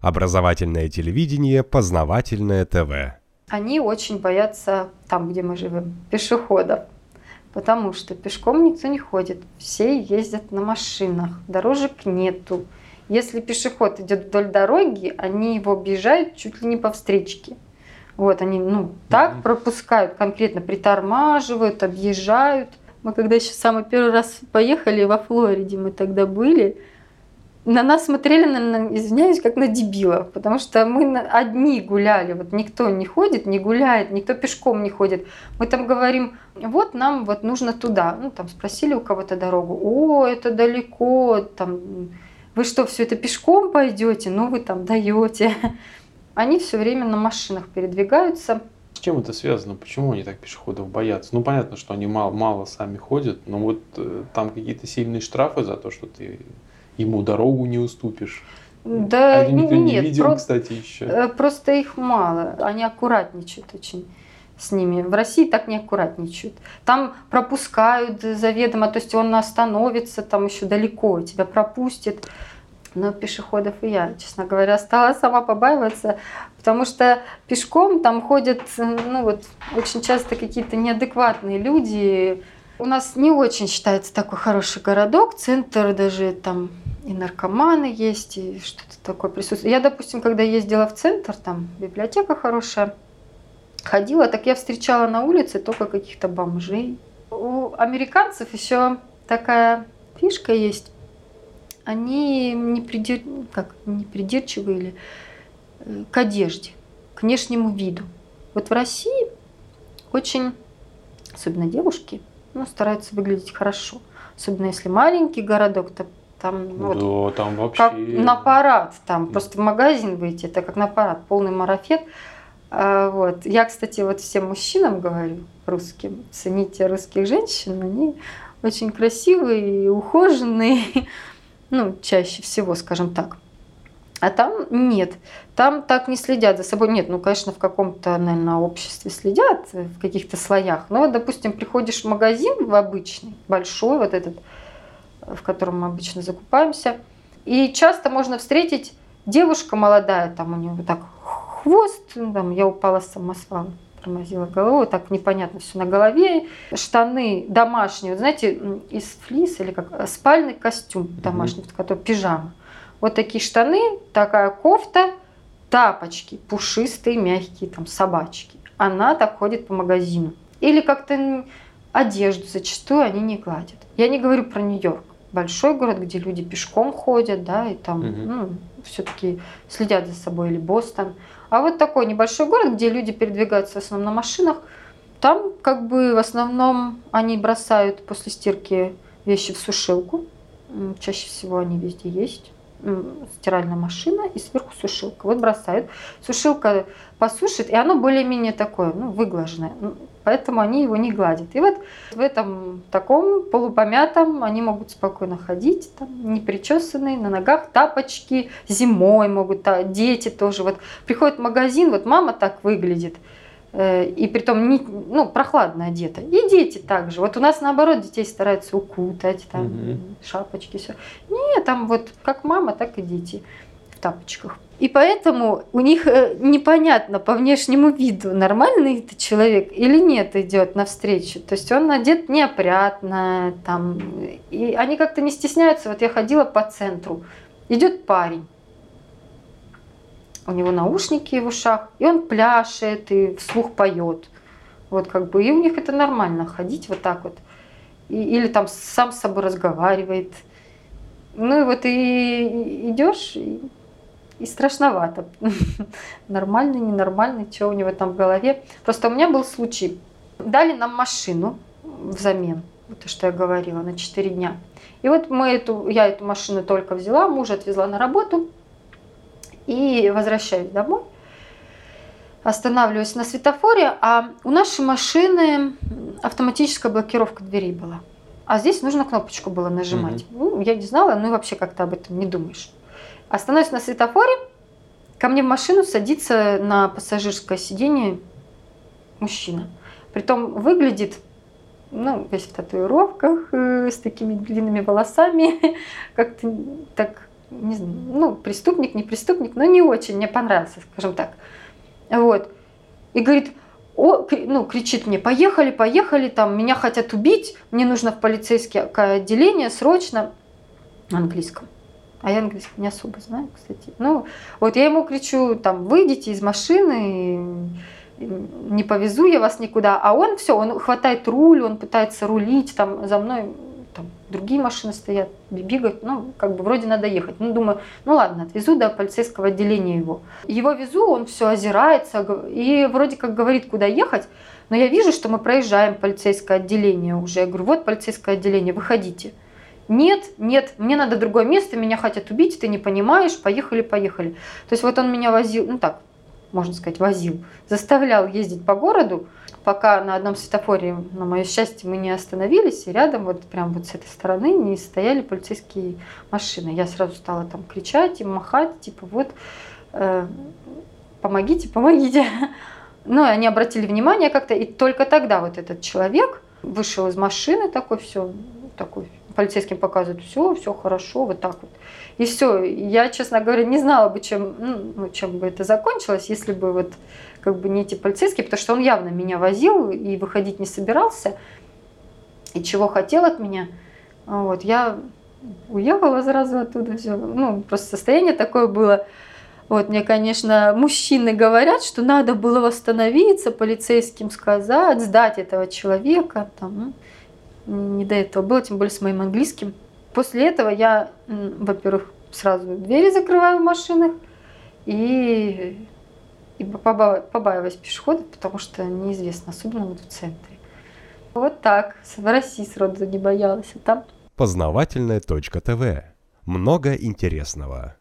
Образовательное телевидение, познавательное ТВ. Они очень боятся там, где мы живем, пешеходов. Потому что пешком никто не ходит. Все ездят на машинах. Дорожек нету. Если пешеход идет вдоль дороги, они его объезжают чуть ли не по встречке. Вот они, ну, так mm-hmm. пропускают, конкретно притормаживают, объезжают. Мы когда еще самый первый раз поехали во Флориде, мы тогда были, на нас смотрели, на, извиняюсь, как на дебилов, потому что мы одни гуляли, вот никто не ходит, не гуляет, никто пешком не ходит. Мы там говорим, вот нам вот нужно туда, ну там спросили у кого-то дорогу, о, это далеко, там, вы что, все это пешком пойдете, ну вы там даете. Они все время на машинах передвигаются. С чем это связано? Почему они так пешеходов боятся? Ну, понятно, что они мало, мало сами ходят, но вот э, там какие-то сильные штрафы за то, что ты ему дорогу не уступишь. Да, а это никто нет, не видел, про- кстати, еще. э, Просто их мало. Они аккуратничают очень с ними. В России так не аккуратничают. Там пропускают заведомо, то есть он остановится, там еще далеко, тебя пропустит. Но пешеходов и я, честно говоря, стала сама побаиваться, потому что пешком там ходят, ну вот, очень часто какие-то неадекватные люди. У нас не очень считается такой хороший городок, центр даже там и наркоманы есть, и что-то такое присутствует. Я, допустим, когда ездила в центр, там библиотека хорошая, ходила, так я встречала на улице только каких-то бомжей. У американцев еще такая фишка есть. Они не, придир... как, не придирчивы или э, к одежде, к внешнему виду. Вот в России очень, особенно девушки, ну, стараются выглядеть хорошо. Особенно если маленький городок, то там, ну, вот, да, там вообще... как на парад, там просто в магазин выйти, это как на парад, полный марафет. А, вот. Я, кстати, вот всем мужчинам говорю, русским, цените русских женщин, они очень красивые и ухоженные, ну, чаще всего, скажем так. А там нет, там так не следят за собой. Нет, ну, конечно, в каком-то, наверное, обществе следят, в каких-то слоях. Но вот, допустим, приходишь в магазин в обычный, большой, вот этот, в котором мы обычно закупаемся, и часто можно встретить девушка молодая, там у нее так хвост, ну, там, я упала с самосвала, тормозила головой, так непонятно все на голове, штаны домашние, вот знаете, из флиса или как спальный костюм домашний, mm-hmm. который пижама. Вот такие штаны, такая кофта, тапочки, пушистые, мягкие, там собачки. Она так ходит по магазину. Или как-то одежду зачастую они не гладят. Я не говорю про Нью-Йорк. Большой город, где люди пешком ходят, да, и там Мгм. ну, все-таки следят за собой, или Бостон. А вот такой небольшой город, где люди передвигаются в основном на машинах, там как бы в основном они бросают после стирки вещи в сушилку. Чаще всего они везде есть. Стиральная машина и сверху сушилка. Вот бросают. Сушилка посушит, и оно более-менее такое, ну, выглаженное. Поэтому они его не гладят. И вот в этом таком полупомятом они могут спокойно ходить, там, не причесанные, на ногах тапочки, зимой могут, та- дети тоже. Вот приходит в магазин, вот мама так выглядит, и притом не, ну, прохладно одета. И дети также. Вот у нас наоборот детей стараются укутать, там, Мгм. шапочки, все. Не, там вот как мама, так и дети в тапочках. И поэтому у них э, непонятно по внешнему виду, нормальный это человек или нет идет навстречу. То есть он одет неопрятно, там, и они как-то не стесняются. Вот я ходила по центру, идет парень, у него наушники в ушах, и он пляшет и вслух поет. Вот как бы, и у них это нормально, ходить вот так вот. И- или там сам с собой разговаривает. Ну и вот и идешь, и, и страшновато. Нормальный, ненормальный, что у него там в голове. Просто у меня был случай. Дали нам машину взамен, вот то, что я говорила, на 4 дня. И вот мы эту, я эту машину только взяла, мужа отвезла на работу и возвращаюсь домой. Останавливаюсь на светофоре, а у нашей машины автоматическая блокировка дверей была. А здесь нужно кнопочку было нажимать. Ну, я не знала, ну и вообще как-то об этом не думаешь. Остановлюсь на светофоре, ко мне в машину садится на пассажирское сиденье мужчина. Притом выглядит, ну, весь в татуировках, э, с такими длинными волосами, как-то так не ну, преступник, не преступник, но не очень мне понравился, скажем так. Вот. И говорит, о, ну, кричит мне, поехали, поехали, там, меня хотят убить, мне нужно в полицейское отделение срочно на английском. А я английский не особо знаю, кстати. Ну, вот я ему кричу, там, выйдите из машины, не повезу я вас никуда. А он все, он хватает руль, он пытается рулить, там, за мной там, другие машины стоят, бегают, ну, как бы вроде надо ехать. Ну, думаю, ну ладно, отвезу до полицейского отделения его. Его везу, он все озирается и вроде как говорит, куда ехать, но я вижу, что мы проезжаем полицейское отделение уже. Я говорю, вот полицейское отделение, выходите. Нет, нет, мне надо другое место, меня хотят убить, ты не понимаешь, поехали, поехали. То есть вот он меня возил, ну так, можно сказать, возил, заставлял ездить по городу, пока на одном светофоре, на мое счастье, мы не остановились, и рядом вот прям вот с этой стороны не стояли полицейские машины. Я сразу стала там кричать и махать, типа вот, э, помогите, помогите. Ну, они обратили внимание как-то, и только тогда вот этот человек вышел из машины такой, все, такой полицейским показывают, все, все хорошо, вот так вот. И все. Я, честно говоря, не знала бы, чем, ну, чем бы это закончилось, если бы вот как бы не эти полицейские, потому что он явно меня возил и выходить не собирался, и чего хотел от меня. Вот, я уехала сразу оттуда, все. Ну, просто состояние такое было. Вот, мне, конечно, мужчины говорят, что надо было восстановиться, полицейским сказать, сдать этого человека. Там, не до этого было, тем более с моим английским. После этого я, во-первых, сразу двери закрываю в машинах и, и побаиваюсь пешеходов, потому что неизвестно, особенно вот в центре. Вот так. В России сроду не боялась, а там... Познавательная точка ТВ. Много интересного.